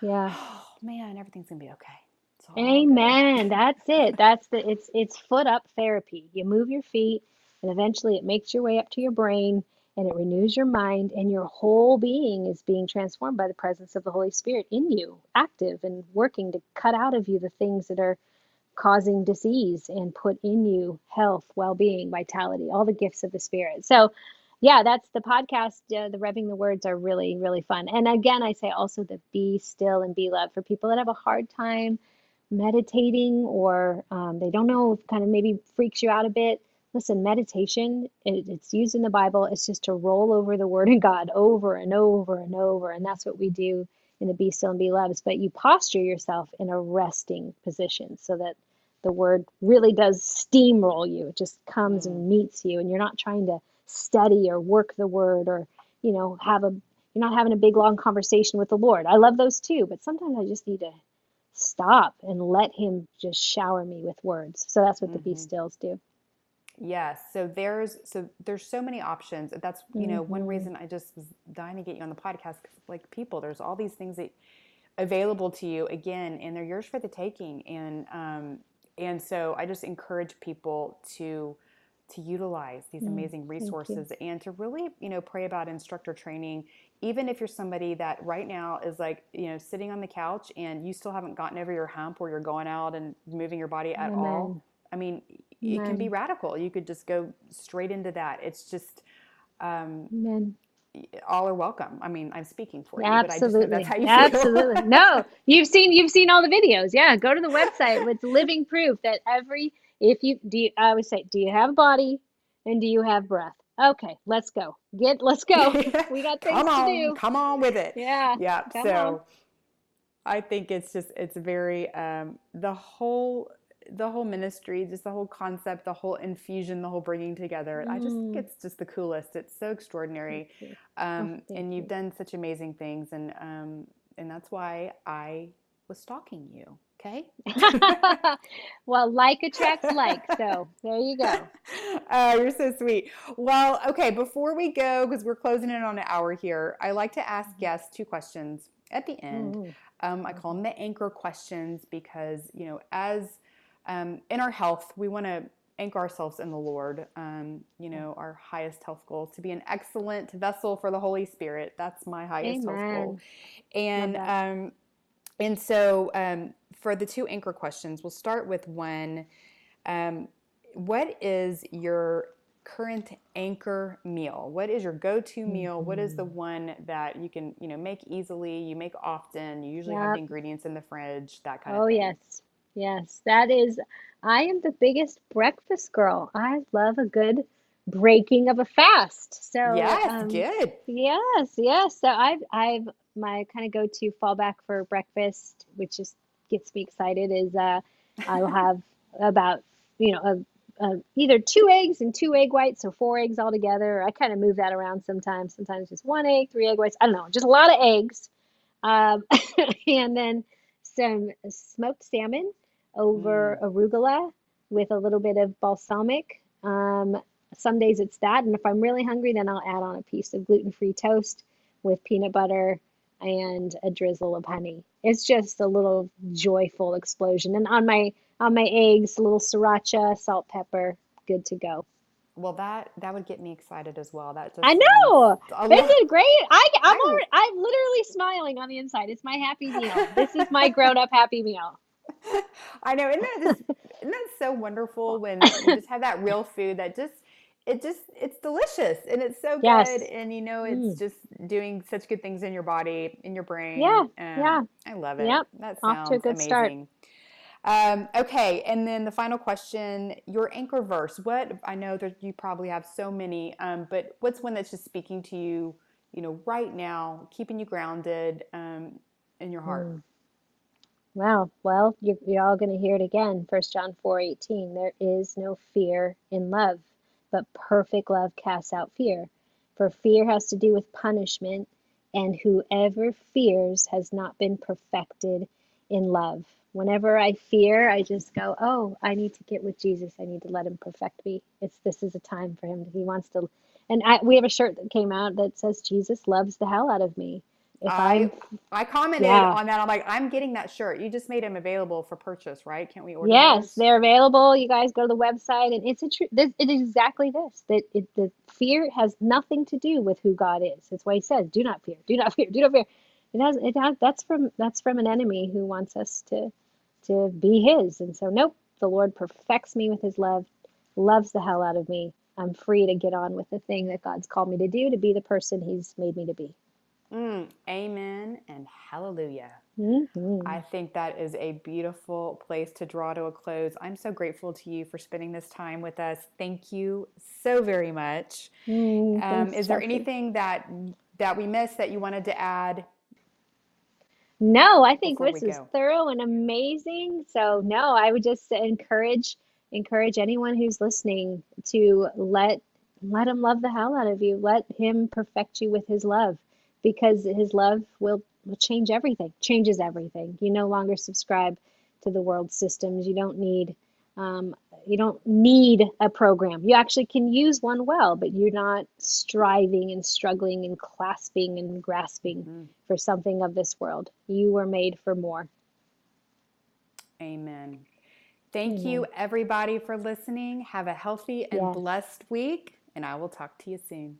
Yeah. oh man, everything's gonna be okay. It's all good." Amen. That's it. That's the it's it's foot up therapy. You move your feet and eventually it makes your way up to your brain and it renews your mind and your whole being is being transformed by the presence of the Holy Spirit in you, active and working to cut out of you the things that are causing disease and put in you health, well-being, vitality, all the gifts of the spirit. So yeah, that's the podcast. Uh, the revving the words are really, really fun. And again, I say also the be still and be loved for people that have a hard time meditating or um, they don't know, kind of maybe freaks you out a bit. Listen, meditation, it, it's used in the Bible. It's just to roll over the Word of God over and over and over. And that's what we do in the Be Still and Be Loved. But you posture yourself in a resting position so that the Word really does steamroll you. It just comes and meets you, and you're not trying to study or work the Word or, you know, have a, you're not having a big long conversation with the Lord. I love those too, but sometimes I just need to stop and let him just shower me with words. So that's what the be stills do. Yes. So there's so there's so many options. That's you know one Mhm. reason I just was dying to get you on the podcast because like people, there's all these things that available to you again, and they're yours for the taking. And um, and so I just encourage people to to utilize these Mm, amazing resources and to really you know pray about instructor training. Even if you're somebody that right now is like you know sitting on the couch and you still haven't gotten over your hump where you're going out and moving your body at all. I mean, it can be radical. You could just go straight into that. It's just um, Amen. All are welcome. I mean, I'm speaking for you, but I just Absolutely. that's how you feel. Absolutely. No, you've seen you've seen all the videos. Yeah, go to the website. It's living proof that every if you do you, I always say, do you have a body and do you have breath? Okay, let's go. Get let's go. We got things come to do. come on with it. Yeah. Yeah. so on. I think it's just it's very um, the whole the whole ministry, just the whole concept, the whole infusion, the whole bringing together. I just think Mm. it's just the coolest. It's so extraordinary. You. um, thank and you've you. done such amazing things and um, and that's why I was stalking you okay well, like attracts like. So there you go. oh you're so sweet well okay before we go because we're closing in on an hour here I like to ask Mm-hmm. guests two questions at the end. Mm. Um, I call them the anchor questions because, you know, as um, in our health, we want to anchor ourselves in the Lord. Um, you know, our highest health goal to be an excellent vessel for the Holy Spirit. That's my highest health goal. And um, and so um, for the two anchor questions, we'll start with one. Um, what is your current anchor meal? What is your go-to meal? What is the Mhm. one that you can, you know, make easily, you make often, you usually have the ingredients in the fridge, that kind of Oh, yes. Yes. That is, I am the biggest breakfast girl. I love a good breaking of a fast. So, Yes, um, good. Yes, yes. So I've I've my kind of go-to fallback for breakfast, which just gets me excited, is uh I'll have about you know a, a, either two eggs and two egg whites, so four eggs altogether. I kind of move that around sometimes. Sometimes just one egg, three egg whites. I don't know, just a lot of eggs, um, and then some smoked salmon over arugula with a little bit of balsamic. Um, some days it's that, and if I'm really hungry, then I'll add on a piece of gluten-free toast with peanut butter and a drizzle of honey. It's just a little joyful explosion. And on my on my eggs, a little sriracha, salt, pepper, good to go. Well, that that would get me excited as well. That just I know. lot. it great? I, I'm I- already, I'm literally smiling on the inside. It's my happy meal. This is my grown-up happy meal. I know, isn't that just isn't that so wonderful when you just have that real food that just it just it's delicious and it's so Yes. good and you know it's Mm. just doing such good things in your body, in your brain. Yeah, Um, yeah. I love it. Yep, That off sounds to a good start. amazing. Um, okay, and then the final question: Your anchor verse. What I know that you probably have so many, um, but what's one that's just speaking to you, you know, right now, keeping you grounded um, in your heart? Mm. Wow. Well, you're, you're all going to hear it again. First John 4:18. There is no fear in love, but perfect love casts out fear. For fear has to do with punishment, and whoever fears has not been perfected in love. Whenever I fear, I just go, "Oh, I need to get with Jesus. I need to let him perfect me. It's this is a time for him. He wants to." And I, we have a shirt that came out that says Jesus loves the hell out of me. If I I commented Yeah. on that. I'm like, I'm getting that shirt. You just made them available for purchase, right? Can't we order Yes, those? they're available. You guys go to the website, and it's a true. This, it is exactly this. That it, the fear has nothing to do with who God is. That's why He says, "Do not fear. Do not fear. Do not fear." It has. It has. That's from. That's from an enemy who wants us to, to be His. And so, nope. The Lord perfects me with His love. Loves the hell out of me. I'm free to get on with the thing that God's called me to do, to be the person He's made me to be. Mm, amen and hallelujah. Mhm. I think that is a beautiful place to draw to a close. I'm so grateful to you for spending this time with us. Thank you so very much. Mm, Um, is there anything that that we missed that you wanted to add No, I think this is thorough and amazing. So no, I would just encourage encourage anyone who's listening to let let him love the hell out of you. Let him perfect you with his love because his love will will change everything. Changes everything. You no longer subscribe to the world systems. You don't need um, you don't need a program. You actually can use one well, but you're not striving and struggling and clasping and grasping Mhm. for something of this world. You were made for more. Amen. Thank you, everybody, for listening. Have a healthy and Yes. blessed week, and I will talk to you soon.